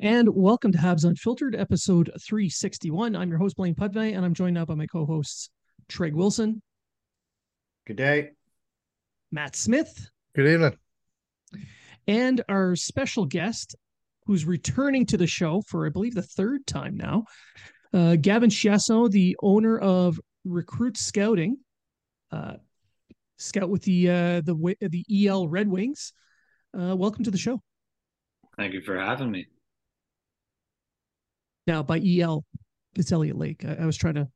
And welcome to Habs Unfiltered, episode 361. I'm your host, Blaine Pudvey, and I'm joined now by my co hosts, Treg Wilson. Good day. Matt Smith. Good evening. And our special guest, who's returning to the show for, I believe, the third time now, uh, Gavin Chiasson, the owner of Recruit Scouting, uh, scout with the uh, the the EL Red Wings. Uh, welcome to the show. Thank you for having me. Now, by EL, it's Elliott Lake. I, I was trying to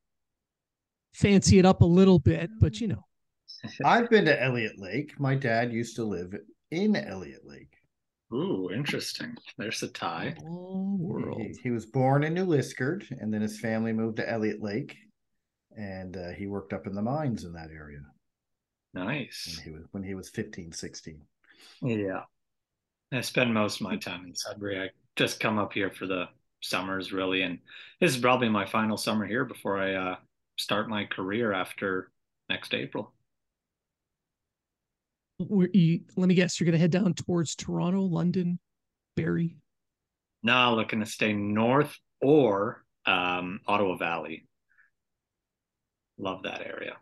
fancy it up a little bit, but you know. I've been to Elliott Lake. My dad used to live in Elliott Lake. Ooh, interesting. There's a tie. world. He, he, was born in New Liskeard, and then his family moved to Elliott Lake, and uh, he worked up in the mines in that area. Nice. When he was when he was 15, 16. Yeah. I spend most of my time in Sudbury. I just come up here for the summers, really, and this is probably my final summer here before I uh, start my career after next April. You, let me guess, you're going to head down towards Toronto, London, Barrie. No, looking to stay north or um, Ottawa Valley. Love that area.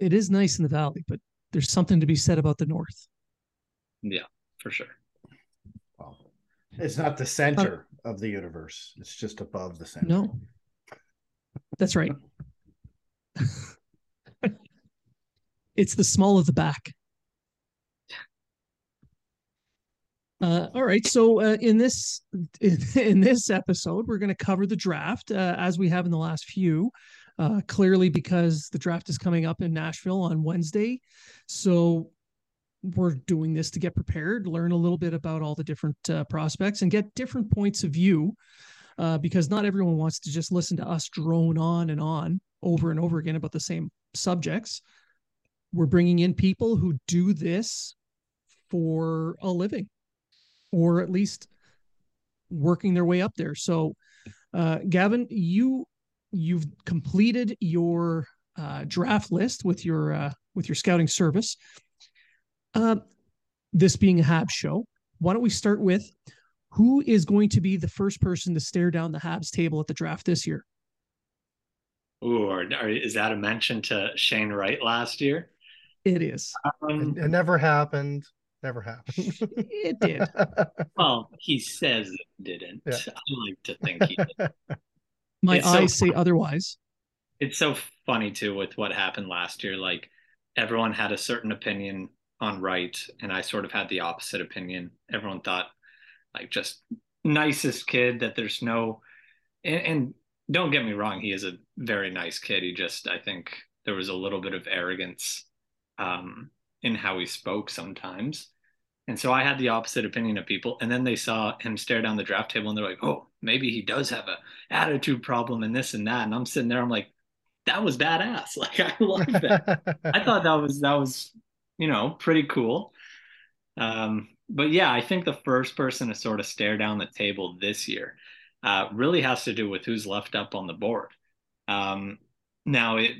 It is nice in the valley, but there's something to be said about the north. Yeah for sure. Well, it's not the center uh, of the universe. It's just above the center. No, that's right. it's the small of the back. Uh, all right, so uh, in this in, in, this episode, we're going to cover the draft uh, as we have in the last few. Uh, clearly, because the draft is coming up in Nashville on Wednesday, so we're doing this to get prepared, learn a little bit about all the different uh, prospects, and get different points of view. Uh, because not everyone wants to just listen to us drone on and on over and over again about the same subjects. We're bringing in people who do this for a living, or at least working their way up there. So, uh, Gavin, you you've completed your uh, draft list with your uh, with your scouting service. Uh, this being a Habs show, why don't we start with who is going to be the first person to stare down the Habs table at the draft this year? Ooh, or, or is that a mention to Shane Wright last year? It is. Um, it, it never happened. Never happened. it did. well, he says it didn't. Yeah. I like to think he did. My it's eyes so say otherwise. It's so funny too with what happened last year. Like everyone had a certain opinion on Wright, and I sort of had the opposite opinion. Everyone thought like just nicest kid that there's no, and, and don't get me wrong, he is a very nice kid. He just I think there was a little bit of arrogance um, in how he spoke sometimes. And so I had the opposite opinion of people. And then they saw him stare down the draft table and they're like, oh, maybe he does have a attitude problem and this and that. And I'm sitting there, I'm like, that was badass. Like I love that. I thought that was that was you know, pretty cool. Um, but yeah, I think the first person to sort of stare down the table this year uh, really has to do with who's left up on the board. Um, now, it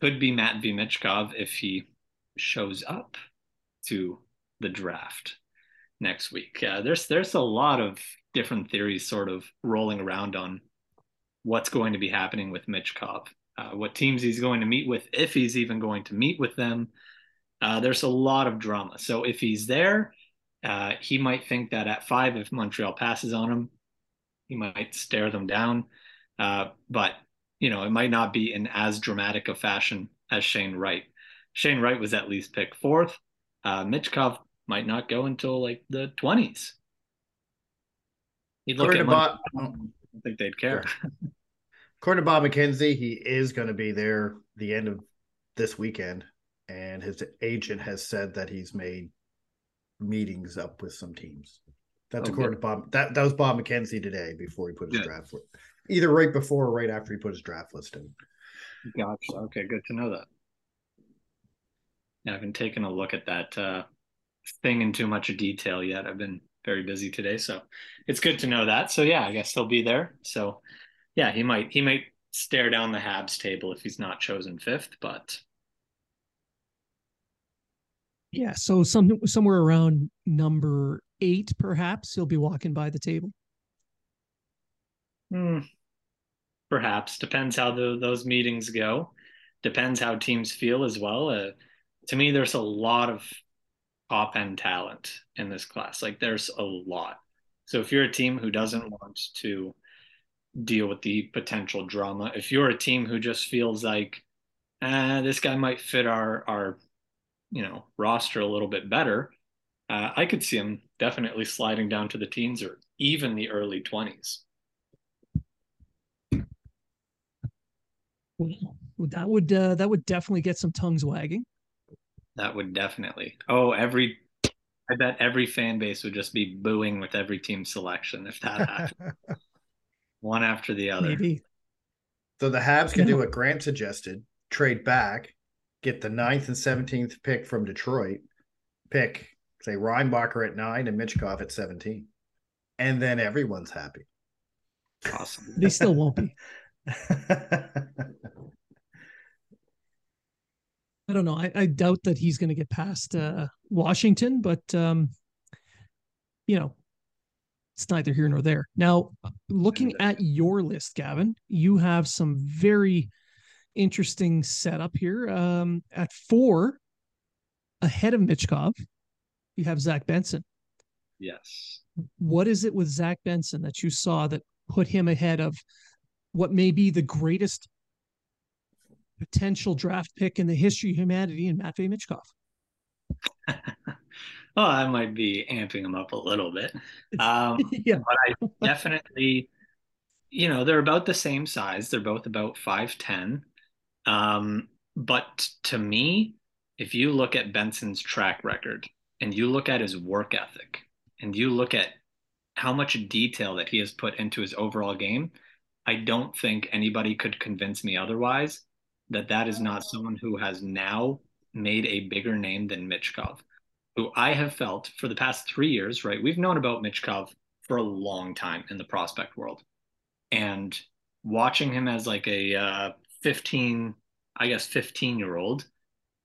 could be Matvey Michkov if he shows up to the draft next week. Uh, there's there's a lot of different theories sort of rolling around on what's going to be happening with Michkov, uh, what teams he's going to meet with, if he's even going to meet with them. Uh, there's a lot of drama. So if he's there, uh, he might think that at five, if Montreal passes on him, he might stare them down. Uh, but you know, it might not be in as dramatic a fashion as Shane Wright. Shane Wright was at least picked fourth. Uh, Michkov might not go until like the twenties. He'd look at Bob, I don't think they'd care. According to Bob McKenzie, he is going to be there the end of this weekend and his agent has said that he's made meetings up with some teams. That's Oh, according to Bob. That that was Bob McKenzie today before he put his Good. draft for either right before or right after he put his draft list in. Gotcha. Okay, good to know that. Yeah, I haven't taken a look at that uh, thing in too much detail yet. I've been very busy today, so it's good to know that. So yeah, I guess he'll be there. So yeah, he might he might stare down the Habs table if he's not chosen fifth, but Yeah, so some somewhere around number eight, perhaps he'll be walking by the table. Hmm. Perhaps depends how the, those meetings go. Depends how teams feel as well. Uh, to me, there's a lot of top end talent in this class. Like there's a lot. So if you're a team who doesn't want to deal with the potential drama, if you're a team who just feels like, uh, this guy might fit our our you know roster a little bit better, uh, I could see him definitely sliding down to the teens or even the early twenties. Well, that would uh, that would definitely get some tongues wagging. That would definitely. Oh, every. I bet every fan base would just be booing with every team selection if that happened, one after the other. Maybe. So the Habs can Yeah. do what Grant suggested: trade back, get the ninth and seventeenth pick from Detroit, pick say Reinbacher at nine and Michkov at seventeen, and then everyone's happy. Awesome. They still won't be. I don't know. I, I doubt that he's going to get past uh, Washington, but um, you know, it's neither here nor there. Now, looking at your list, Gavin, you have some very interesting setup here. Um, at four, ahead of Michkov, you have Zach Benson. Yes. What is it with Zach Benson that you saw that put him ahead of what may be the greatest potential draft pick in the history of humanity in Matvey Michkov? well, I might be amping him up a little bit. Um, yeah. but I definitely, you know, they're about the same size. They're both about 5'10. Um, but to me, if you look at Benson's track record and you look at his work ethic and you look at how much detail that he has put into his overall game, I don't think anybody could convince me otherwise that that is not someone who has now made a bigger name than Michkov, who I have felt for the past three years, right? We've known about Michkov for a long time in the prospect world. And watching him as like a uh, 15, I guess 15 year old,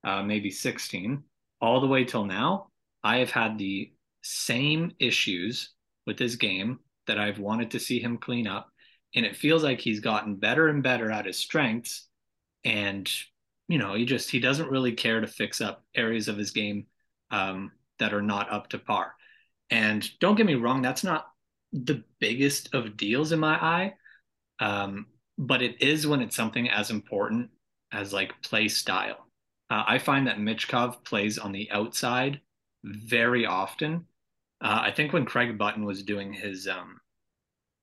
uh, maybe 16, all the way till now, I have had the same issues with his game that I've wanted to see him clean up. And it feels like he's gotten better and better at his strengths. And, you know, he just, he doesn't really care to fix up areas of his game um, that are not up to par. And don't get me wrong, that's not the biggest of deals in my eye. Um, but it is when it's something as important as like play style. Uh, I find that Michkov plays on the outside very often. Uh, I think when Craig Button was doing his um,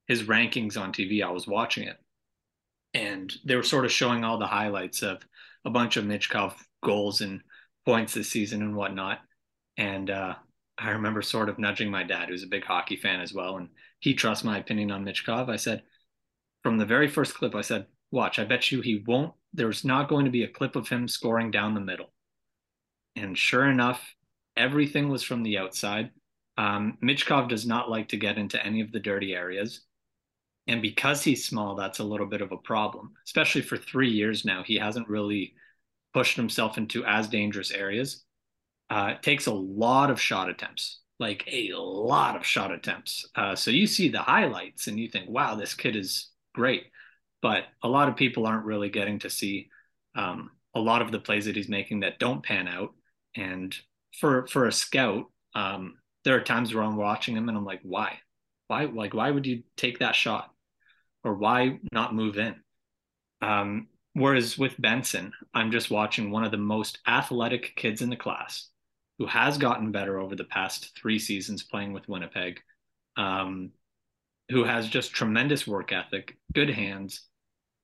his rankings on TV, I was watching it, and they were sort of showing all the highlights of a bunch of Michkov goals and points this season and whatnot. And uh, I remember sort of nudging my dad, who's a big hockey fan as well, and he trusts my opinion on Michkov. I said, from the very first clip, I said, "Watch, I bet you he won't. There's not going to be a clip of him scoring down the middle." And sure enough, everything was from the outside. Um, Michkov does not like to get into any of the dirty areas. And because he's small, that's a little bit of a problem, especially for three years now. He hasn't really pushed himself into as dangerous areas. Uh, it takes a lot of shot attempts, like a lot of shot attempts. Uh, so you see the highlights and you think, wow, this kid is great. But a lot of people aren't really getting to see um, a lot of the plays that he's making that don't pan out. And for for a scout, um, there are times where I'm watching him and I'm like, why? Why like why would you take that shot? Or why not move in? Um, whereas with Benson, I'm just watching one of the most athletic kids in the class who has gotten better over the past three seasons playing with Winnipeg, um, who has just tremendous work ethic, good hands.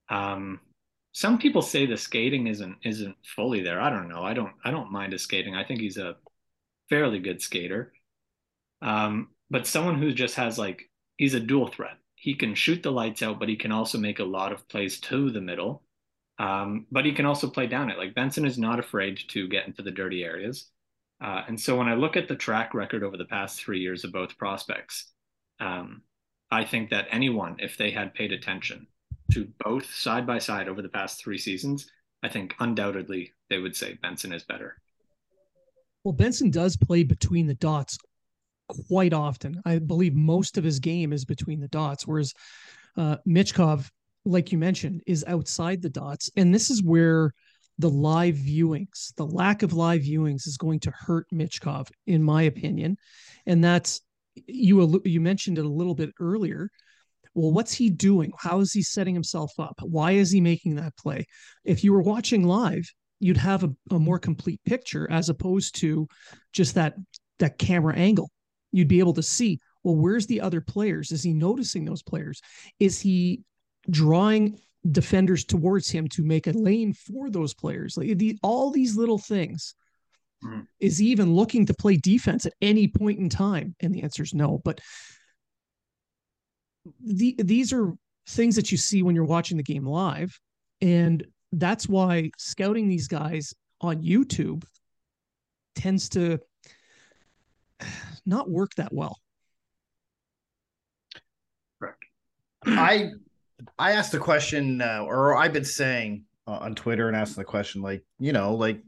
Um, some people say the skating isn't isn't fully there. I don't know. I don't I don't mind his skating. I think he's a fairly good skater. Um, but someone who just has like he's a dual threat. He can shoot the lights out, but he can also make a lot of plays to the middle. Um, but he can also play down it. Like Benson is not afraid to get into the dirty areas. Uh, and so when I look at the track record over the past three years of both prospects, um, I think that anyone, if they had paid attention to both side by side over the past three seasons, I think undoubtedly they would say Benson is better. Well, Benson does play between the dots quite often. I believe most of his game is between the dots, whereas uh, Michkov, like you mentioned, is outside the dots. And this is where the live viewings, the lack of live viewings is going to hurt Michkov, in my opinion. And that's you you mentioned it a little bit earlier. Well, what's he doing? How is he setting himself up? Why is he making that play? If you were watching live, you'd have a, a more complete picture as opposed to just that that camera angle. You'd be able to see, well, where's the other players? Is he noticing those players? Is he drawing defenders towards him to make a lane for those players. Like the, all these little things. Mm-hmm. Is he even looking to play defense at any point in time? And the answer is no. But the, these are things that you see when you're watching the game live. And that's why scouting these guys on YouTube tends to not work that well. Correct. I I asked the question, uh, or I've been saying uh, on Twitter and asking the question, like, you know, like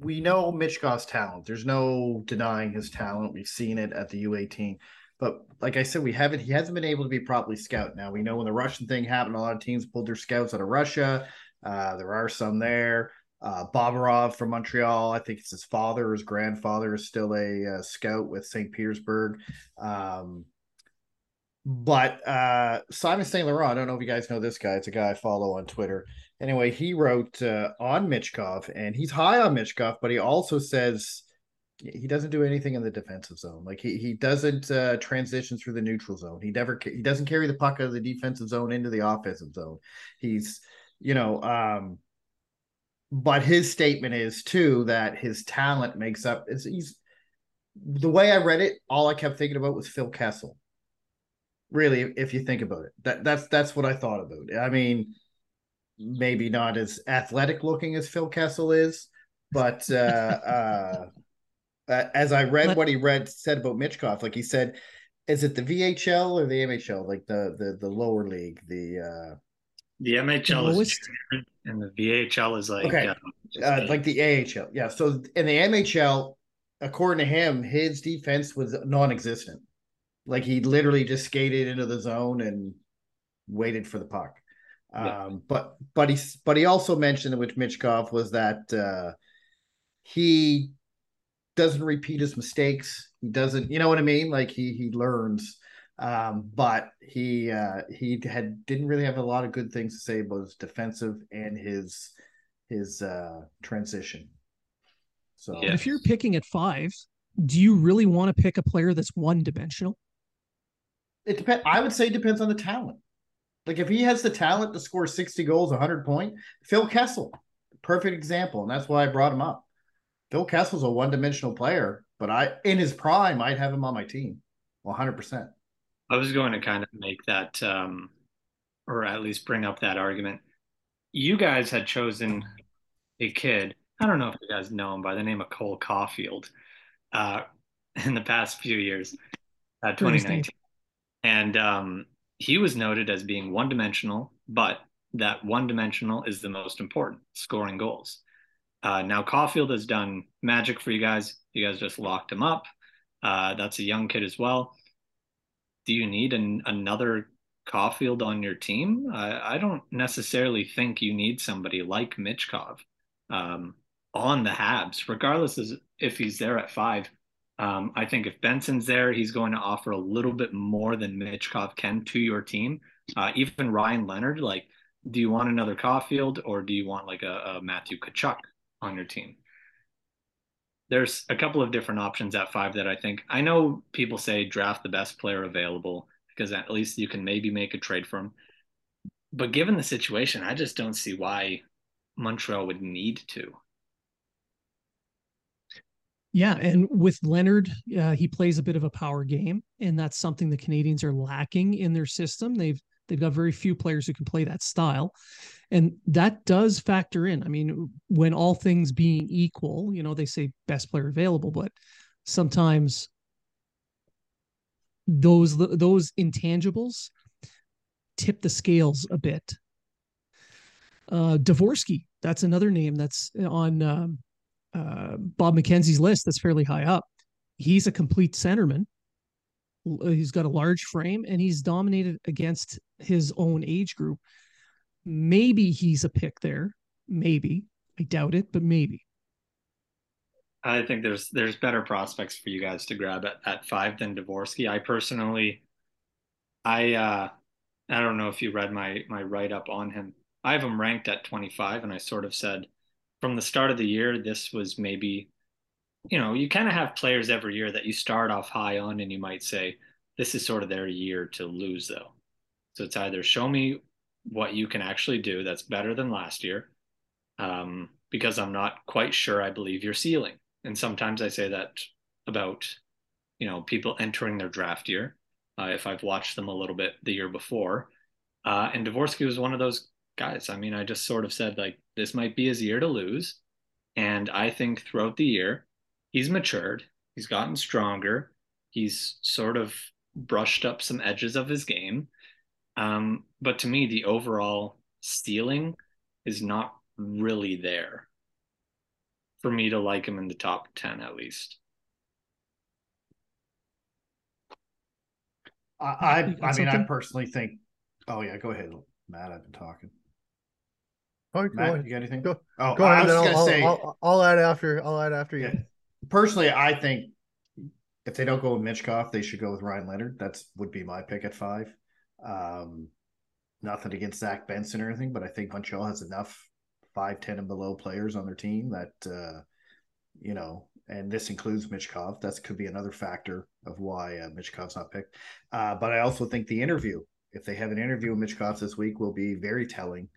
we know Michkov's talent. There's no denying his talent. We've seen it at the U18. But like I said, we haven't. He hasn't been able to be properly scout. Now we know when the Russian thing happened, a lot of teams pulled their scouts out of Russia. Uh, there are some there. Uh, Bobarov from Montreal, I think it's his father his grandfather is still a, uh, scout with St. Petersburg. Um, but uh, Simon St. Laurent, I don't know if you guys know this guy. It's a guy I follow on Twitter. Anyway, he wrote uh, on Michkov, and he's high on Michkov, but he also says he doesn't do anything in the defensive zone. Like he he doesn't uh, transition through the neutral zone. He never he doesn't carry the puck out of the defensive zone into the offensive zone. He's you know, um, but his statement is too that his talent makes up. Is he's the way I read it. All I kept thinking about was Phil Kessel really if you think about it that that's that's what i thought about i mean maybe not as athletic looking as phil kessel is but uh uh as i read what he read said about michkov like he said is it the vhl or the mhl like the the the lower league the uh the mhl is and the vhl is like okay. Uh, uh, like the ahl yeah. So in the mhl according to him his defense was non-existent. Like he literally just skated into the zone and waited for the puck. Yeah. Um, but but he but he also mentioned which Michkov was that uh, he doesn't repeat his mistakes. He doesn't, you know what I mean? Like he he learns. Um, but he uh, he had didn't really have a lot of good things to say about his defensive and his his uh, transition. So yeah. if you're picking at five, do you really want to pick a player that's one dimensional? It depends. I would say it depends on the talent. Like if he has the talent to score 60 goals, 100 point, Phil Kessel, perfect example. And that's why I brought him up. Phil Kessel's a one dimensional player, but I, in his prime, I'd have him on my team 100%. I was going to kind of make that, um, or at least bring up that argument. You guys had chosen a kid. I don't know if you guys know him by the name of Cole Caufield uh, in the past few years, uh, 2019 and um, he was noted as being one dimensional, but that one dimensional is the most important, scoring goals. Uh, now Caufield has done magic for you guys. You guys just locked him up. Uh, that's a young kid as well. Do you need an, another Caufield on your team? I don't necessarily think you need somebody like Michkov um, on the Habs, regardless of if he's there at five. Um, I think if Benson's there, he's going to offer a little bit more than Michkov can to your team. Uh, even Ryan Leonard, like, do you want another Caufield or do you want like a, a Matthew Tkachuk on your team? There's a couple of different options at five that I think. I know people say draft the best player available because at least you can maybe make a trade for him. But given the situation, I just don't see why Montreal would need to. Yeah, and with Leonard, uh, he plays a bit of a power game, and that's something the Canadians are lacking in their system. They've they've got very few players who can play that style, and that does factor in. I mean, when all things being equal, you know, they say best player available, but sometimes those those intangibles tip the scales a bit. Uh, Dvorsky, that's another name that's on um, uh, Bob McKenzie's list. That's fairly high up. He's a complete centerman. He's got a large frame and he's dominated against his own age group. Maybe he's a pick there. Maybe I doubt it, but maybe. I think there's there's better prospects for you guys to grab at, at five than Dvorsky. I personally, I uh, I don't know if you read my my write up on him. I have him ranked at 25, and I sort of said from the start of the year, this was maybe, you know, you kind of have players every year that you start off high on, and you might say this is sort of their year to lose though. So it's either show me what you can actually do that's better than last year, um, because I'm not quite sure I believe your ceiling. And sometimes I say that about, you know, people entering their draft year. Uh, if I've watched them a little bit the year before, uh, and Dvorsky was one of those guys. I mean, I just sort of said like this might be his year to lose, and I think throughout the year he's matured, he's gotten stronger, he's sort of brushed up some edges of his game, um, but to me, the overall ceiling is not really there for me to like him in the top 10 at least. I I, I mean I personally think oh yeah, go ahead, Matt. I've been talking. Oh, Matt, go ahead. you got anything? Go, oh, go I ahead. was Then gonna I'll, say I'll, I'll, I'll add after. I'll add after you. Yeah. personally, I think if they don't go with Michkov, they should go with Ryan Leonard. That's would be my pick at five. Um, nothing against Zach Benson or anything, but I think Montreal has enough five, ten and below players on their team that uh, you know, and this includes Michkov. That could be another factor of why uh, Michkov's not picked. Uh, but I also think the interview, if they have an interview with Michkov this week, will be very telling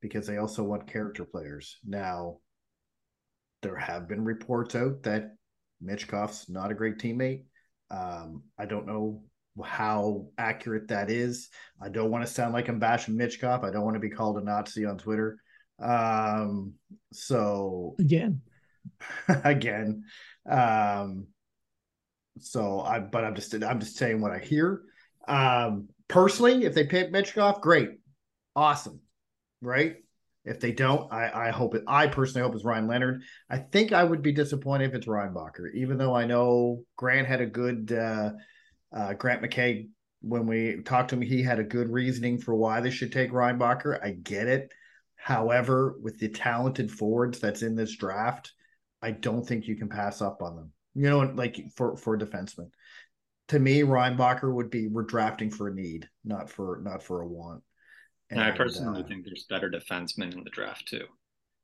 because they also want character players. Now, there have been reports out that Michkov's not a great teammate. Um, I don't know how accurate that is. I don't want to sound like I'm bashing Michkov. I don't want to be called a Nazi on Twitter. Um, so Again, again, um, so I, but I'm just, I'm just saying what I hear. Um, personally, if they pick Michkov, great, awesome, right? If they don't, I, I hope it. I personally hope it's Ryan Leonard. I think I would be disappointed if it's Reinbacher, even though I know Grant had a good uh, uh, Grant McKay when we talked to him. He had a good reasoning for why they should take Reinbacher. I get it. However, with the talented forwards that's in this draft, I don't think you can pass up on them. You know, like for for defensemen. To me, Reinbacher would be we're drafting for a need, not for not for a want. And, I personally uh, think there's better defensemen in the draft too.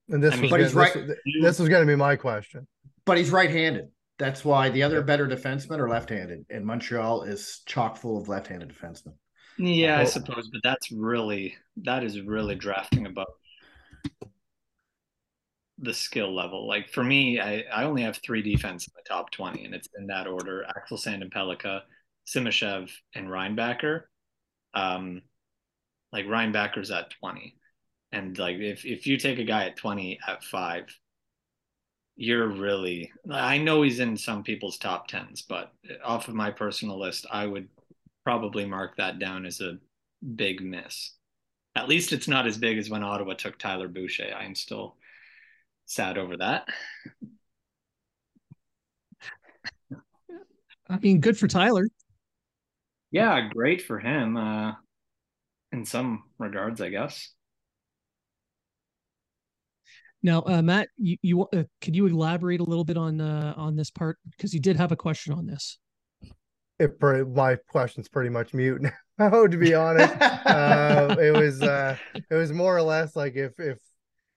And this I was mean, but gonna, he's right. This, this was going to be my question. But he's right-handed. That's why the other better defensemen are left-handed, and Montreal is chock full of left-handed defensemen. Yeah, I Oh. suppose, but that's really that is really drafting above the skill level. Like for me, I, I only have three defense in the top 20, and it's in that order Axel Sandin-Pellikka, Simashev, and Reinbacher. Um, like Reinbacher's at 20. And like if, if you take a guy at 20 at five, you're really I know he's in some people's top tens, but off of my personal list, I would probably mark that down as a big miss. At least it's not as big as when Ottawa took Tyler Boucher. I am still sad over that. I mean, good for Tyler. Yeah, great for him. Uh, in some regards, I guess. Now, uh, Matt, you, you uh, could you elaborate a little bit on uh, on this part because you did have a question on this. It pre- my question's pretty much mute now. to be honest, uh, it was uh, it was more or less like if if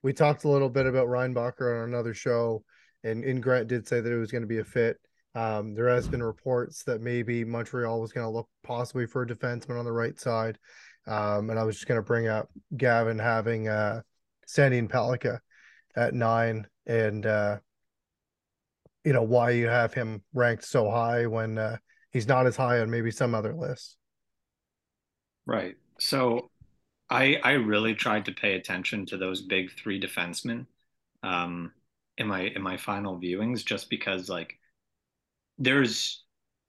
we talked a little bit about Reinbacher on another show, and, and Grant did say that it was going to be a fit. Um, there has been reports that maybe Montreal was going to look possibly for a defenseman on the right side, um, and I was just going to bring up Gavin having uh, Sandin-Pellikka at nine, and uh, you know why you have him ranked so high when uh, he's not as high on maybe some other lists. Right. So I I really tried to pay attention to those big three defensemen um, in my in my final viewings, just because like there's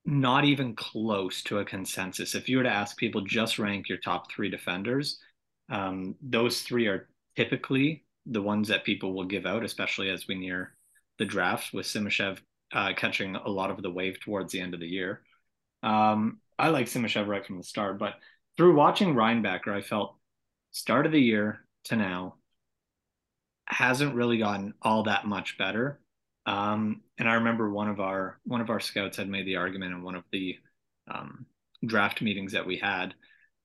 not even close to a consensus. If you were to ask people just rank your top three defenders, um, those three are typically the ones that people will give out, especially as we near the draft, with Simashev uh, catching a lot of the wave towards the end of the year. Um, I like Simashev right from the start, but through watching Reinbacher, I felt start of the year to now hasn't really gotten all that much better. Um, and I remember one of our one of our scouts had made the argument in one of the um, draft meetings that we had,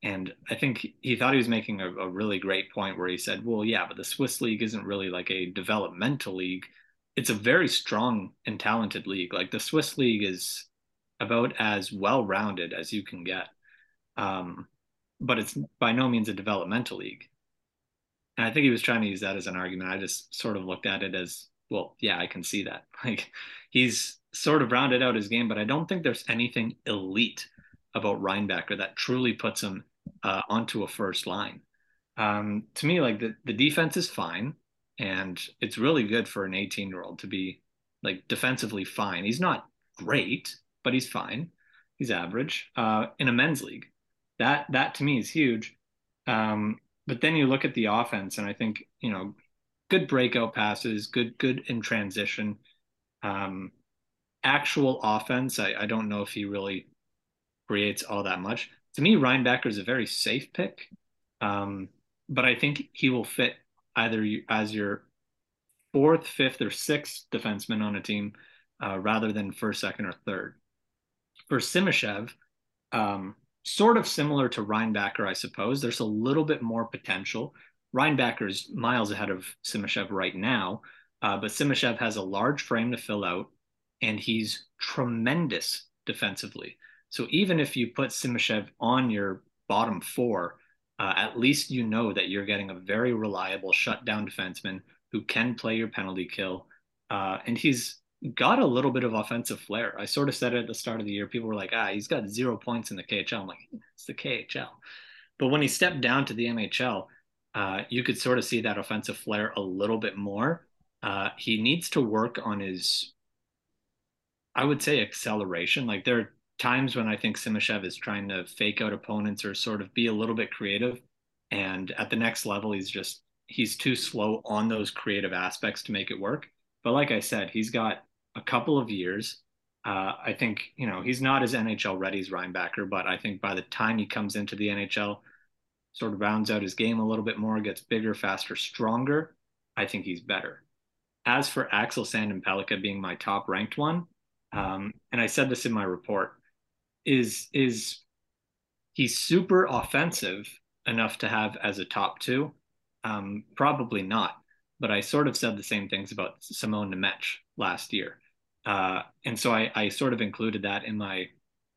and I think he thought he was making a, a, really great point where he said, "Well, yeah, but the Swiss league isn't really like a developmental league; it's a very strong and talented league. Like the Swiss league is about as well rounded as you can get, um, but it's by no means a developmental league." And I think he was trying to use that as an argument. I just sort of looked at it as well, yeah, I can see that. Like he's sort of rounded out his game, but I don't think there's anything elite about Reinbacher that truly puts him uh, onto a first line. Um, to me, like the, the defense is fine, and it's really good for an 18 year old to be like defensively fine. He's not great, but he's fine. He's average uh, in a men's league. That that to me is huge. Um, but then you look at the offense, and I think you know good breakout passes, good good in transition. Um, actual offense, I, I don't know if he really creates all that much. To me, Reinbacher is a very safe pick, um, but I think he will fit either as your fourth, fifth, or sixth defenseman on a team uh, rather than first, second, or third. For Simashev, um, sort of similar to Reinbacher, I suppose. There's a little bit more potential. Reinbacher's miles ahead of Simashev right now, uh, but Simashev has a large frame to fill out, and he's tremendous defensively. So even if you put Simashev on your bottom four, uh, at least you know that you're getting a very reliable shutdown defenseman who can play your penalty kill. Uh, and he's got a little bit of offensive flair. I sort of said it at the start of the year. People were like, ah, he's got zero points in the KHL. I'm like, it's the KHL. But when he stepped down to the NHL, uh, you could sort of see that offensive flair a little bit more. Uh, he needs to work on his, I would say, acceleration. Like there are times when I think Simashev is trying to fake out opponents or sort of be a little bit creative. And at the next level, he's just, he's too slow on those creative aspects to make it work. But like I said, he's got a couple of years. Uh, I think, you know, he's not as NHL ready as Reinbacher, but I think by the time he comes into the NHL, sort of rounds out his game a little bit more, gets bigger, faster, stronger, I think he's better. As for Axel Sandin-Pellikka being my top ranked one, um, and I said this in my report, is is he's super offensive enough to have as a top two? Um, probably not. But I sort of said the same things about Simon Nemec last year. Uh, and so I, I, sort of included that in my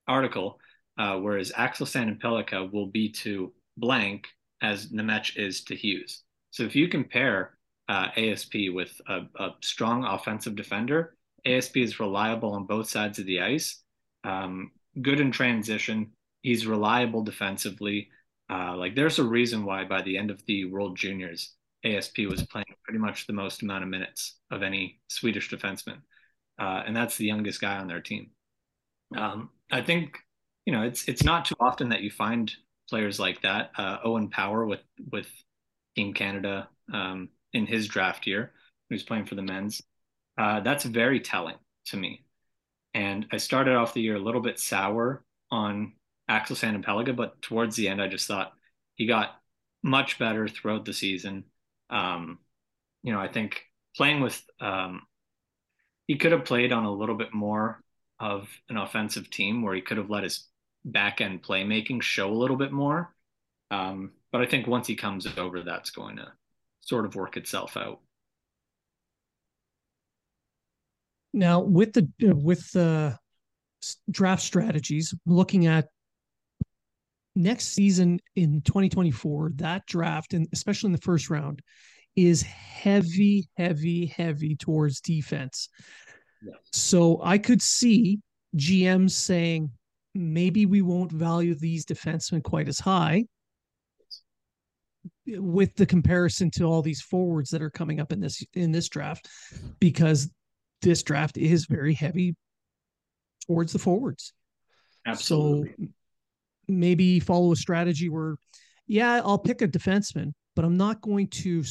article, uh, whereas Axel Sandin-Pellikka will be to blank as Nemec is to Hughes. So if you compare uh, ASP with a, a, strong offensive defender, ASP is reliable on both sides of the ice, um, good in transition. He's reliable defensively. Uh, like there's a reason why by the end of the World Juniors, ASP was playing pretty much the most amount of minutes of any Swedish defenseman, uh, and that's the youngest guy on their team. Um, I think you know it's it's not too often that you find players like that. Uh, Owen Power with with Team Canada um, in his draft year, who's playing for the men's. Uh, that's very telling to me. And I started off the year a little bit sour on Axel Sandin-Pellikka, but towards the end, I just thought he got much better throughout the season. Um, you know, I think playing with um, he could have played on a little bit more of an offensive team where he could have let his back end playmaking show a little bit more. Um, but I think once he comes over, that's going to sort of work itself out. Now, with the with the draft strategies, looking at next season in 2024, that draft, and especially in the first round, is heavy, heavy, heavy towards defense. Yeah. So I could see GMs saying maybe we won't value these defensemen quite as high with the comparison to all these forwards that are coming up in this in this draft because this draft is very heavy towards the forwards. Absolutely. So maybe follow a strategy where yeah, I'll pick a defenseman, but I'm not going to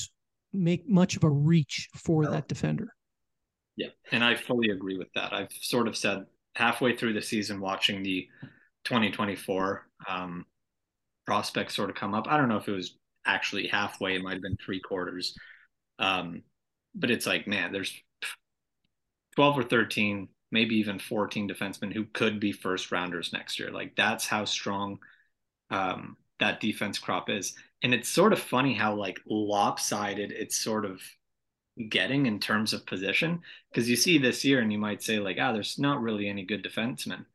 make much of a reach for no. that defender. Yeah, and I fully agree with that. I've sort of said halfway through the season watching the 2024 um, prospects sort of come up. I don't know if it was actually halfway; it might have been three quarters. Um, but it's like, man, there's 12 or 13, maybe even 14 defensemen who could be first rounders next year. Like that's how strong um, that defense crop is. And it's sort of funny how like lopsided it's sort of getting in terms of position because you see this year and you might say like ah there's not really any good defensemen.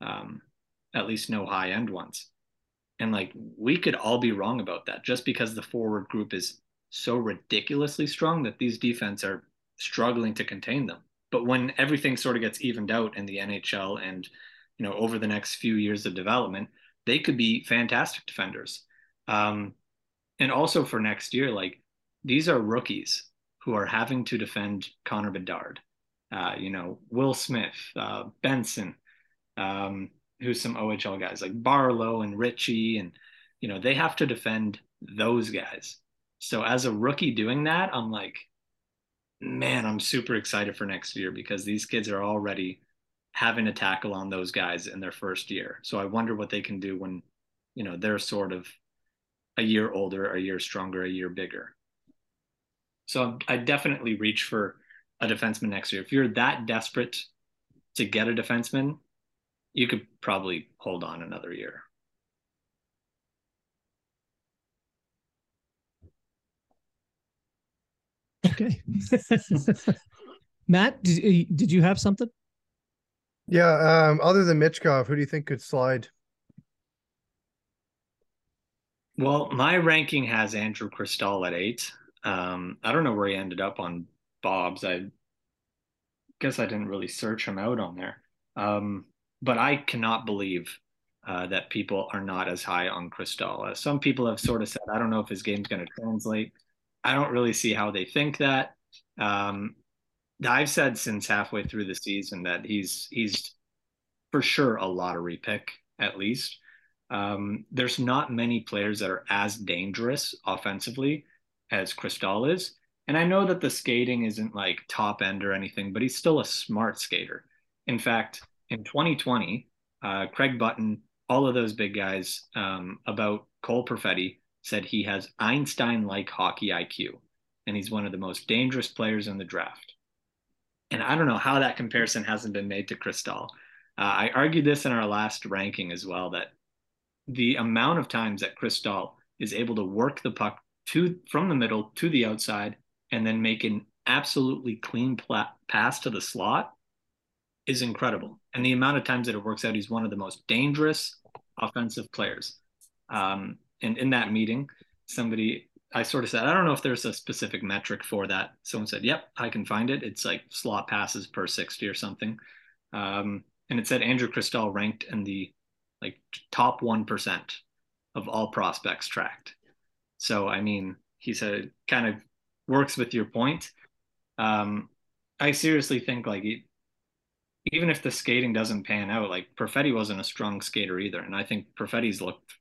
Um, at least no high end ones. And like we could all be wrong about that just because the forward group is so ridiculously strong that these defense are struggling to contain them. But when everything sort of gets evened out in the NHL and you know over the next few years of development they could be fantastic defenders. Um, and also for next year like these are rookies who are having to defend Connor Bedard. Uh, you know, Will Smith, uh, Benson, um, who's some OHL guys like Barlow and Ritchie, and you know they have to defend those guys. So as a rookie doing that, I'm like, man, I'm super excited for next year because these kids are already having to tackle on those guys in their first year. So I wonder what they can do when, you know, they're sort of a year older, a year stronger, a year bigger. So I definitely reach for a defenseman next year. If you're that desperate to get a defenseman, you could probably hold on another year. Okay. Matt, did, did you have something? Yeah. Um, other than Michkov, who do you think could slide? Well, my ranking has Andrew Cristall at eight. Um, I don't know where he ended up on Bob's. I guess I didn't really search him out on there. Um, but I cannot believe uh, that people are not as high on Cristall. Uh, some people have sort of said, I don't know if his game's going to translate. I don't really see how they think that. Um, I've said since halfway through the season that he's he's for sure a lottery pick at least. Um, there's not many players that are as dangerous offensively as Cristall is. And I know that the skating isn't like top end or anything, but he's still a smart skater. In fact, in 2020, uh, Craig Button, all of those big guys um, about Cole Perfetti said he has Einstein like hockey IQ, and he's one of the most dangerous players in the draft. And I don't know how that comparison hasn't been made to Cristall. Uh, I argued this in our last ranking as well that the amount of times that Cristall is able to work the puck to from the middle to the outside and then make an absolutely clean pla- pass to the slot is incredible. And the amount of times that it works out, he's one of the most dangerous offensive players. Um, and in that meeting, somebody I sort of said, I don't know if there's a specific metric for that. Someone said, Yep, I can find it. It's like slot passes per 60 or something. Um, and it said Andrew Cristall ranked in the like top 1% of all prospects tracked. So, I mean, he said kind of works with your point. Um, I seriously think like even if the skating doesn't pan out, like Perfetti wasn't a strong skater either, and I think Perfetti's looked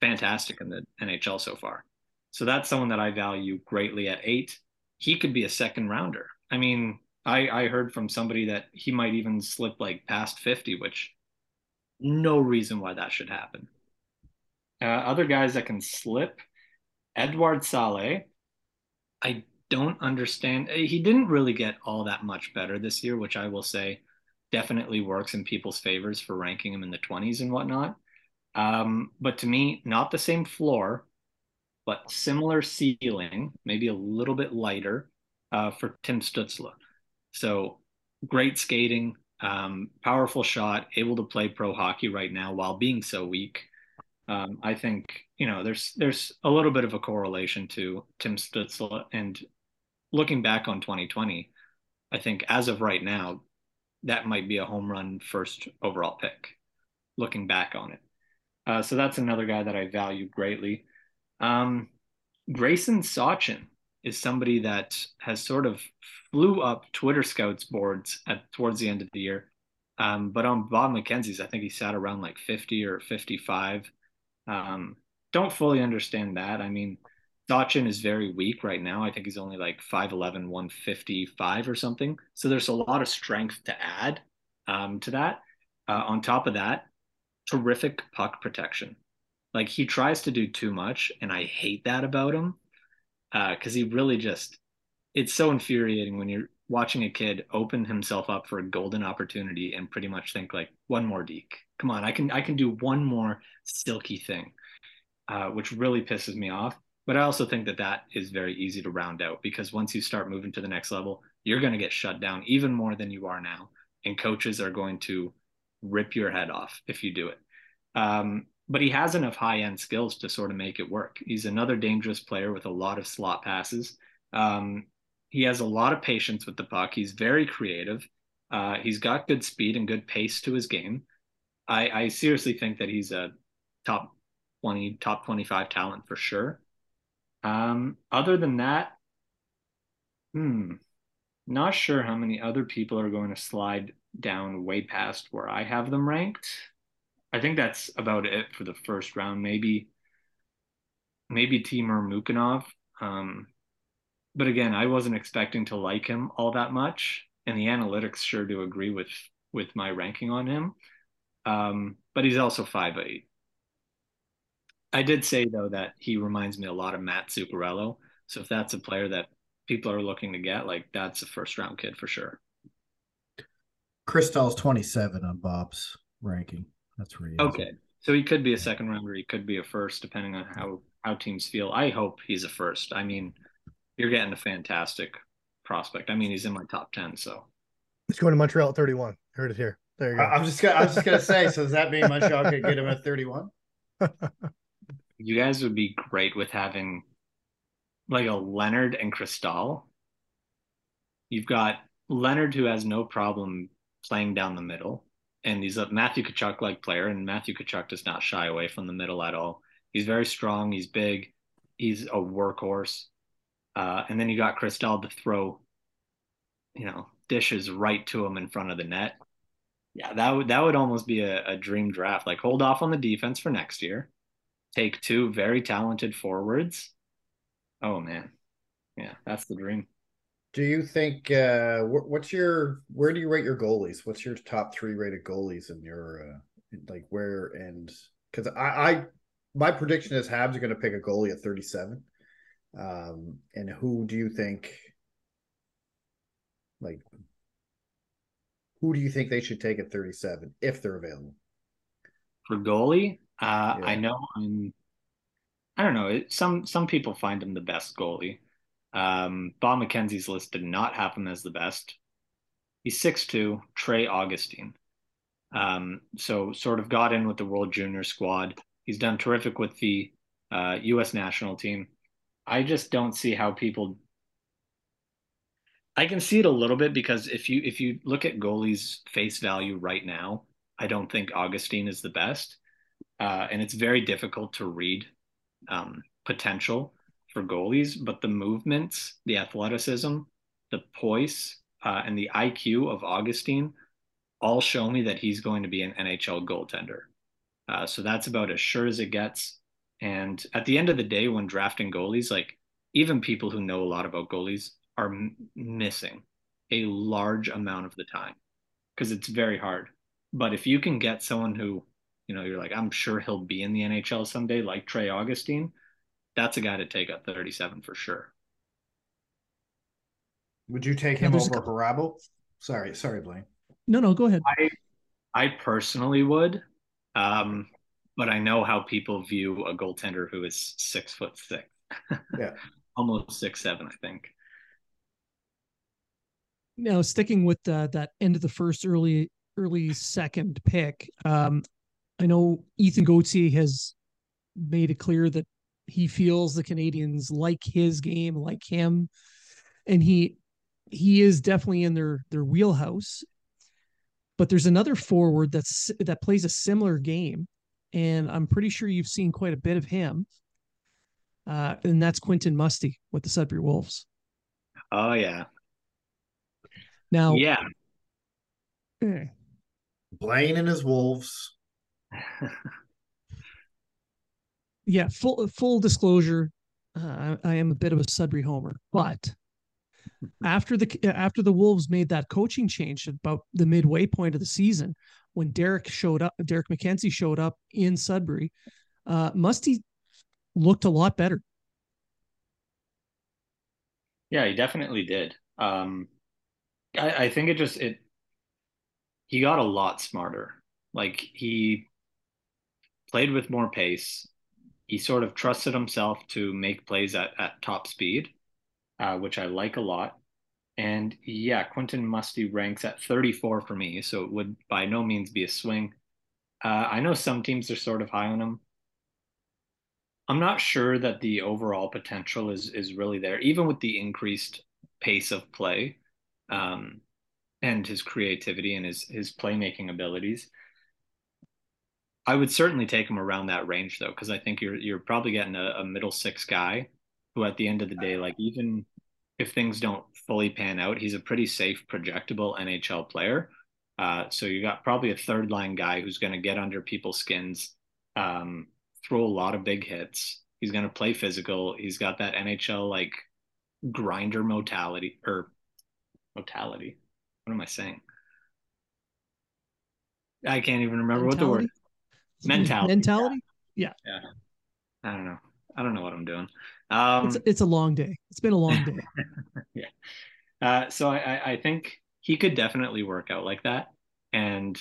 fantastic in the NHL so far. So that's someone that I value greatly at eight. He could be a second rounder. I mean, I I heard from somebody that he might even slip like past fifty, which no reason why that should happen. Uh, other guys that can slip Eduard Sale, I don't understand. Eh, he didn't really get all that much better this year, which I will say definitely works in people's favors for ranking him in the 20s and whatnot. Um, but to me, not the same floor, but similar ceiling, maybe a little bit lighter uh, for Tim Stützle. So great skating, um, powerful shot, able to play pro hockey right now while being so weak um, I think you know there's there's a little bit of a correlation to Tim Stützle and looking back on 2020, I think as of right now, that might be a home run first overall pick. Looking back on it, uh, so that's another guy that I value greatly. Um, Gracyn Sawchyn is somebody that has sort of flew up Twitter scouts boards at towards the end of the year. Um, but on Bob McKenzie's, I think he sat around like 50 or 55. Um, don't fully understand that. I mean, Sawchyn is very weak right now. I think he's only like 5'11, 155 or something. So there's a lot of strength to add um, to that. Uh, on top of that, terrific puck protection. Like he tries to do too much, and I hate that about him because uh, he really just it's so infuriating when you're watching a kid open himself up for a golden opportunity and pretty much think like one more deke come on i can i can do one more silky thing uh, which really pisses me off but i also think that that is very easy to round out because once you start moving to the next level you're going to get shut down even more than you are now and coaches are going to rip your head off if you do it um, but he has enough high end skills to sort of make it work. He's another dangerous player with a lot of slot passes. Um, he has a lot of patience with the puck. He's very creative. Uh, he's got good speed and good pace to his game. I, I seriously think that he's a top 20, top 25 talent for sure. Um, other than that, hmm, not sure how many other people are going to slide down way past where I have them ranked. I think that's about it for the first round. Maybe, maybe Timur Mukhanov. Um, but again, I wasn't expecting to like him all that much, and the analytics sure do agree with with my ranking on him. Um, but he's also five eight. I did say though that he reminds me a lot of Matt Zuccarello. So if that's a player that people are looking to get, like that's a first round kid for sure. Chris Staal's twenty seven on Bob's ranking. That's where he Okay. So he could be a second rounder. He could be a first, depending on how how teams feel. I hope he's a first. I mean, you're getting a fantastic prospect. I mean, he's in my top ten. So he's going to Montreal at 31. Heard it here. There you go. I, am just gonna, I was just gonna say. So does that mean Montreal could get him at 31? you guys would be great with having like a Leonard and Chris Staal. You've got Leonard who has no problem playing down the middle and he's a Matthew Tkachuk like player, and Matthew Tkachuk does not shy away from the middle at all. He's very strong. He's big. He's a workhorse. Uh, and then you got Chris Staal to throw, you know, dishes right to him in front of the net. Yeah, that would that would almost be a, a dream draft. Like hold off on the defense for next year. Take two very talented forwards. Oh man, yeah, that's the dream. Do you think uh what's your where do you rate your goalies? What's your top three rated goalies in your uh like where and because I, I my prediction is Habs are going to pick a goalie at 37. Um and who do you think like who do you think they should take at 37 if they're available? For goalie, uh yeah. I know I'm I don't know, some some people find him the best goalie. Um, Bob McKenzie's list did not have him as the best. He's 6'2, Trey Augustine. Um, so sort of got in with the World Junior squad. He's done terrific with the uh, U.S. national team. I just don't see how people. I can see it a little bit because if you if you look at goalies face value right now, I don't think Augustine is the best, uh, and it's very difficult to read um, potential for goalies, but the movements, the athleticism, the poise, uh, and the IQ of Augustine all show me that he's going to be an NHL goaltender. Uh, so that's about as sure as it gets. And at the end of the day, when drafting goalies, like even people who know a lot about goalies are m- missing a large amount of the time because it's very hard. But if you can get someone who, you know, you're like, I'm sure he'll be in the NHL someday, like Trey Augustine, that's a guy to take at 37 for sure. Would you take him over Barabo? Sorry, sorry, Blaine. No, no, go ahead. I, I personally would, um, but I know how people view a goaltender who is six foot six. yeah, almost six seven, I think. Now, sticking with uh, that end of the first, early early second pick, um, I know Ethan Gauthier has made it clear that he feels the Canadians like his game, like him, and he he is definitely in their their wheelhouse. But there's another forward that's that plays a similar game, and I'm pretty sure you've seen quite a bit of him. Uh, and that's Quentin Musty with the Sudbury Wolves. Oh yeah. Now, Yeah. eh, Blaine and his Wolves. yeah, full full disclosure, uh, I, am a bit of a Sudbury homer, but after the after the Wolves made that coaching change about the midway point of the season, when Derek showed up, Derek MacKenzie showed up in Sudbury, uh, Musty looked a lot better. Yeah, he definitely did. Um, I, I think it just it he got a lot smarter. Like he played with more pace. He sort of trusted himself to make plays at, at top speed, uh, which I like a lot. And yeah, Quentin Musty ranks at 34 for me, so it would by no means be a swing. Uh, I know some teams are sort of high on him. I'm not sure that the overall potential is is really there, even with the increased pace of play, um, and his creativity and his his playmaking abilities. I would certainly take him around that range though, because I think you're you're probably getting a, a middle six guy who, at the end of the day, like even if things don't fully pan out, he's a pretty safe, projectable NHL player. Uh, so you got probably a third line guy who's going to get under people's skins, um, throw a lot of big hits. He's going to play physical. He's got that NHL like grinder mortality or mortality. What am I saying? I can't even remember what the word mentality. Mentality. Yeah. Yeah, I don't know. I don't know what I'm doing. Um, It's it's a long day. It's been a long day. yeah. Uh, so I, I I think he could definitely work out like that. And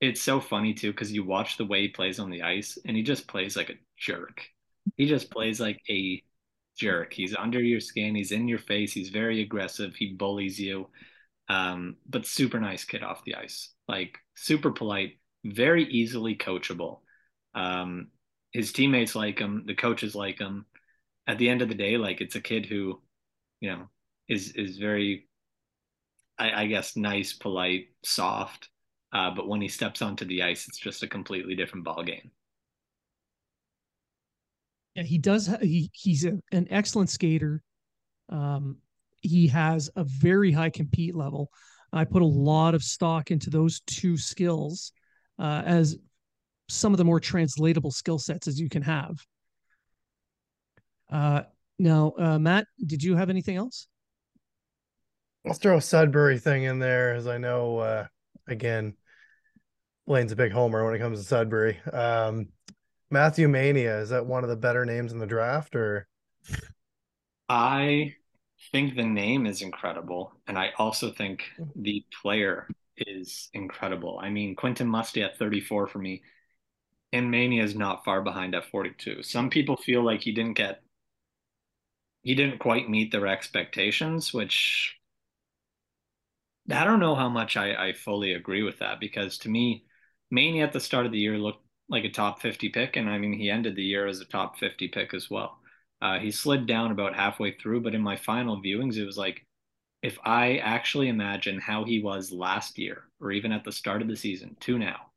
it's so funny too, because you watch the way he plays on the ice and he just plays like a jerk. He just plays like a jerk. He's under your skin, he's in your face, he's very aggressive, he bullies you. Um, but super nice kid off the ice. Like super polite, very easily coachable. Um, his teammates like him, the coaches like him. At the end of the day, like it's a kid who, you know, is is very I, I guess nice, polite, soft. Uh, but when he steps onto the ice, it's just a completely different ball game. Yeah, he does. He he's a, an excellent skater. Um, he has a very high compete level. I put a lot of stock into those two skills uh, as some of the more translatable skill sets as you can have. Uh, now, uh, Matt, did you have anything else? Let's throw a Sudbury thing in there, as I know. Uh, again, Blaine's a big homer when it comes to Sudbury. Um, Matthew Mania is that one of the better names in the draft, or I think the name is incredible, and I also think the player is incredible. I mean, Quentin Musty at 34 for me, and Mania is not far behind at 42. Some people feel like he didn't get, he didn't quite meet their expectations, which I don't know how much I, I fully agree with that because to me, Mania at the start of the year looked like a top 50 pick, and I mean, he ended the year as a top 50 pick as well. Uh, he slid down about halfway through, but in my final viewings, it was like if I actually imagine how he was last year or even at the start of the season to now,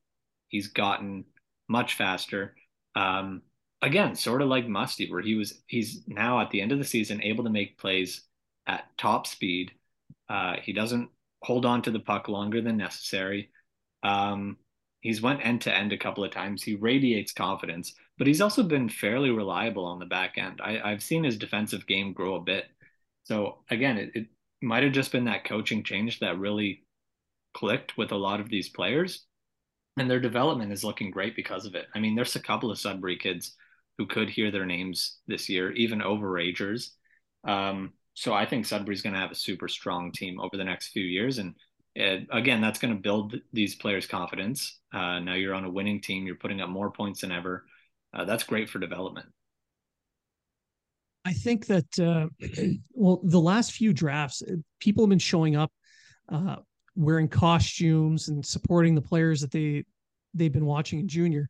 he's gotten much faster. Um, again, sort of like Musty, where he was, he's now at the end of the season able to make plays at top speed. Uh, he doesn't hold on to the puck longer than necessary. Um, he's went end to end a couple of times. He radiates confidence, but he's also been fairly reliable on the back end. I, I've seen his defensive game grow a bit. So again, it, it might have just been that coaching change that really clicked with a lot of these players. And their development is looking great because of it. I mean, there's a couple of Sudbury kids who could hear their names this year, even overagers. Um, so I think Sudbury's going to have a super strong team over the next few years. And uh, again, that's going to build these players' confidence. Uh, now you're on a winning team, you're putting up more points than ever. Uh, that's great for development. I think that uh, well, the last few drafts, uh, people have been showing up uh, wearing costumes and supporting the players that they they've been watching in junior.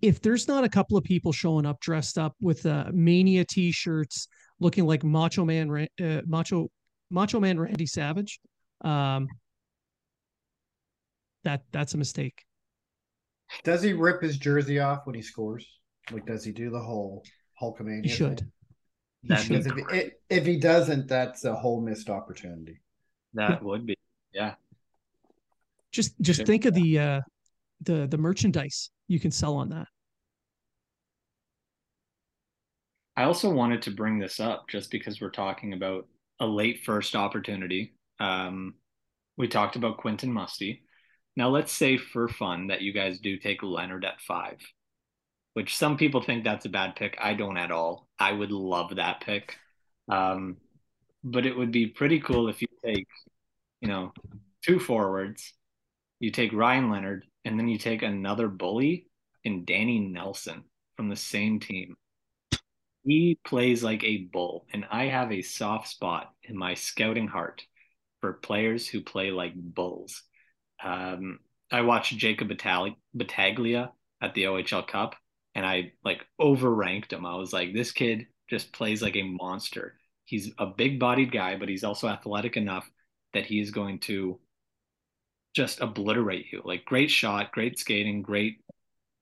If there's not a couple of people showing up dressed up with uh, mania T-shirts, looking like Macho Man, uh, Macho Macho Man Randy Savage, um, that that's a mistake. Does he rip his jersey off when he scores? Like, does he do the whole Hulkamania? He should. thing? He That'd should. Because if, he- if he doesn't, that's a whole missed opportunity. That would be. Yeah. Just just Yeah. think of the uh the the merchandise you can sell on that. I also wanted to bring this up just because we're talking about a late first opportunity. Um, we talked about Quentin Musty. Now, let's say for fun that you guys do take Leonard at five, which some people think that's a bad pick. I don't at all. I would love that pick. Um, but it would be pretty cool if you take, you know, two forwards, you take Ryan Leonard, and then you take another bully in Danny Nelson from the same team he plays like a bull, and I have a soft spot in my scouting heart for players who play like bulls. Um, I watched Jacob Battaglia at the OHL Cup, and I like overranked him. I was like, this kid just plays like a monster. He's a big-bodied guy, but he's also athletic enough that he is going to just obliterate you. Like great shot, great skating, great,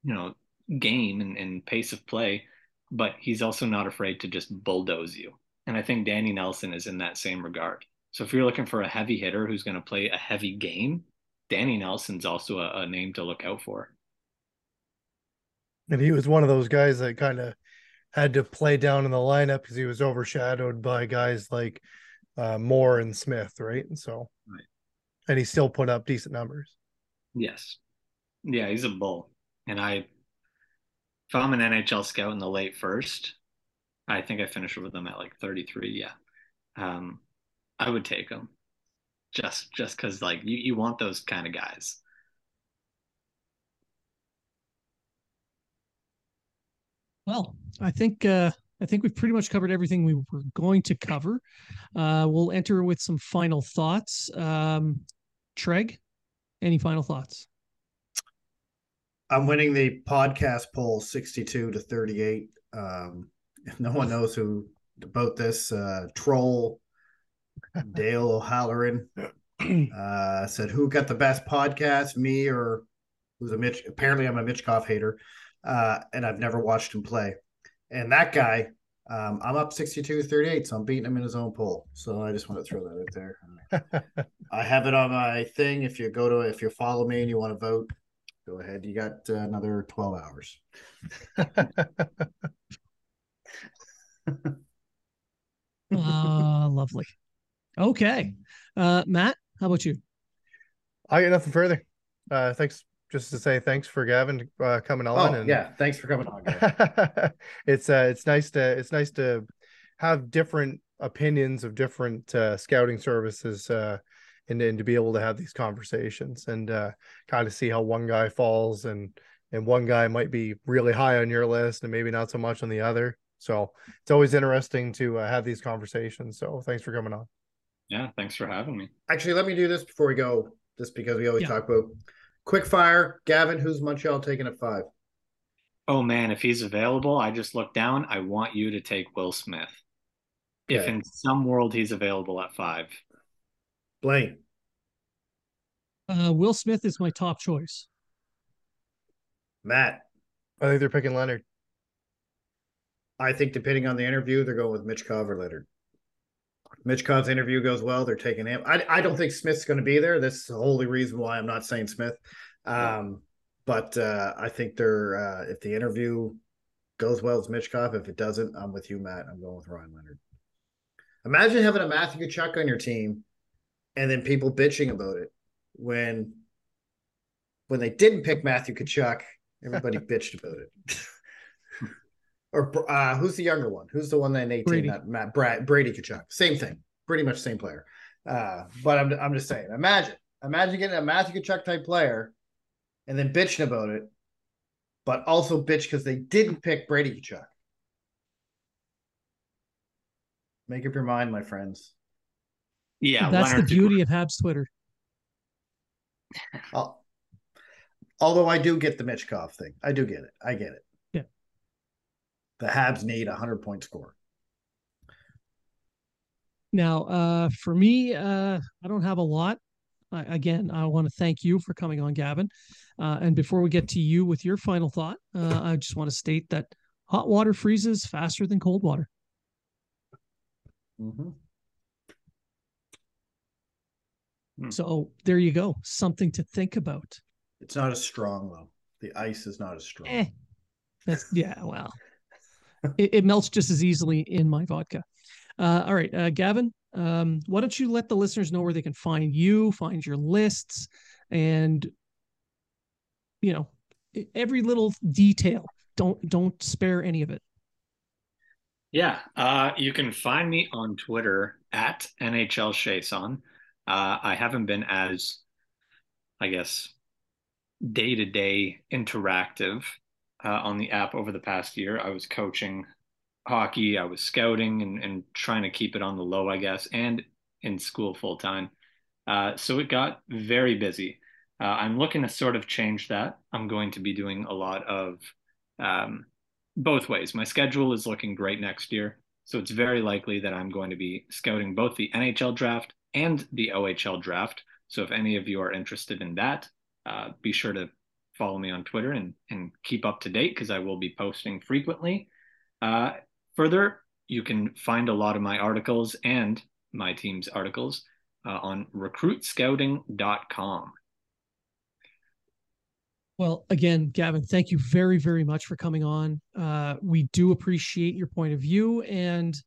you know, game and, and pace of play but he's also not afraid to just bulldoze you. And I think Danny Nelson is in that same regard. So if you're looking for a heavy hitter who's going to play a heavy game, Danny Nelson's also a, a name to look out for. And he was one of those guys that kind of had to play down in the lineup because he was overshadowed by guys like uh, Moore and Smith, right? And so, Right. and he still put up decent numbers. Yes. Yeah, he's a bull. And I, if I'm an NHL scout in the late first, I think I finished with him at like 33. Yeah. Um, I would take him just, just cause like you, you want those kind of guys. Well, I think uh, I think we've pretty much covered everything we were going to cover. Uh, we'll enter with some final thoughts. Um, Treg, any final thoughts? I'm winning the podcast poll 62 to 38. Um, no one knows who about this uh, troll. Dale O'Halloran uh, said, "Who got the best podcast, me or who's a Mitch? Apparently, I'm a Michkov hater, uh, and I've never watched him play. And that guy, um, I'm up 62 38, so I'm beating him in his own poll. So I just want to throw that out there. I have it on my thing. If you go to, if you follow me and you want to vote, go ahead. You got uh, another 12 hours. Uh, lovely. Okay. Uh, Matt, how about you? I got nothing further. Uh, thanks. Just to say thanks for Gavin uh, coming on. Oh, and yeah. Thanks for coming on, it's uh, it's nice to it's nice to have different opinions of different uh, scouting services uh, and, and to be able to have these conversations and uh, kind of see how one guy falls and and one guy might be really high on your list and maybe not so much on the other. So it's always interesting to uh, have these conversations. So thanks for coming on. Yeah. Thanks for having me. Actually, let me do this before we go, just because we always Yeah. talk about quick fire. Gavin, who's Montreal taking at five? Oh man, if he's available, I just look down. I want you to take Will Smith. If in some world he's available at five. Blaine. Uh, Will Smith is my top choice. Matt. I think they're picking Leonard. I think depending on the interview, they're going with Michkov or Leonard. Michkov's interview goes well. They're taking him. I, I don't think Smith's going to be there. That's the only reason why I'm not saying Smith. Um, but uh, I think they're uh, if the interview goes well, it's Michkov. If it doesn't, I'm with you, Matt. I'm going with Ryan Leonard. Imagine having a Matthew Tkachuk on your team, and then people bitching about it when when they didn't pick Matthew Tkachuk. Everybody bitched about it. Or uh, who's the younger one? Who's the one that in 18? Brady. Not Matt Brad Brady Tkachuk. Same thing. Pretty much same player. Uh, but I'm I'm just saying, imagine, imagine getting a Matthew Tkachuk type player and then bitching about it, but also bitch because they didn't pick Brady Tkachuk. Make up your mind, my friends. Yeah, That's Leonard's the a beauty of Habs Twitter. Al- Although I do get the Michkov thing. I do get it. I get it. The Habs need a hundred point score. Now, uh, for me, uh, I don't have a lot. I, again, I want to thank you for coming on, Gavin. Uh, and before we get to you with your final thought, uh, I just want to state that hot water freezes faster than cold water. Mm-hmm. Hmm. So there you go. Something to think about. It's not as strong though. The ice is not as strong. Eh, that's yeah. Well, it, it, melts just as easily in my vodka. Uh, all right, uh, Gavin. Um, why don't you let the listeners know where they can find you, find your lists, and you know every little detail. Don't don't spare any of it. Yeah, uh, you can find me on Twitter at NHL Chiasson. Uh, I haven't been as, I guess, day to day interactive uh, on the app over the past year. I was coaching hockey, I was scouting and, and trying to keep it on the low, I guess, and in school full time. Uh, so it got very busy. Uh, I'm looking to sort of change that. I'm going to be doing a lot of um, both ways. My schedule is looking great next year. So it's very likely that I'm going to be scouting both the NHL draft and the OHL draft. So if any of you are interested in that, uh, be sure to follow me on Twitter and, and keep up to date because I will be posting frequently. Uh, further, you can find a lot of my articles and my team's articles uh, on recruitscouting.com. Well, again, Gavin, thank you very, very much for coming on. Uh, we do appreciate your point of view and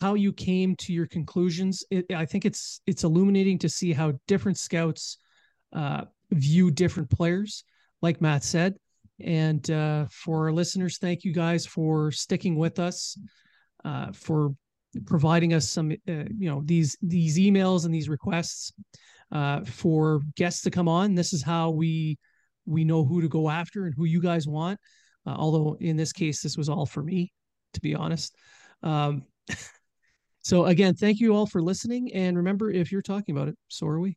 how you came to your conclusions. It, I think it's it's illuminating to see how different scouts uh, view different players, like Matt said. And uh, for our listeners, thank you guys for sticking with us, uh, for providing us some, uh, you know, these these emails and these requests uh, for guests to come on. This is how we we know who to go after and who you guys want. Uh, although in this case, this was all for me, to be honest. Um, So, again, thank you all for listening. And remember, if you're talking about it, so are we.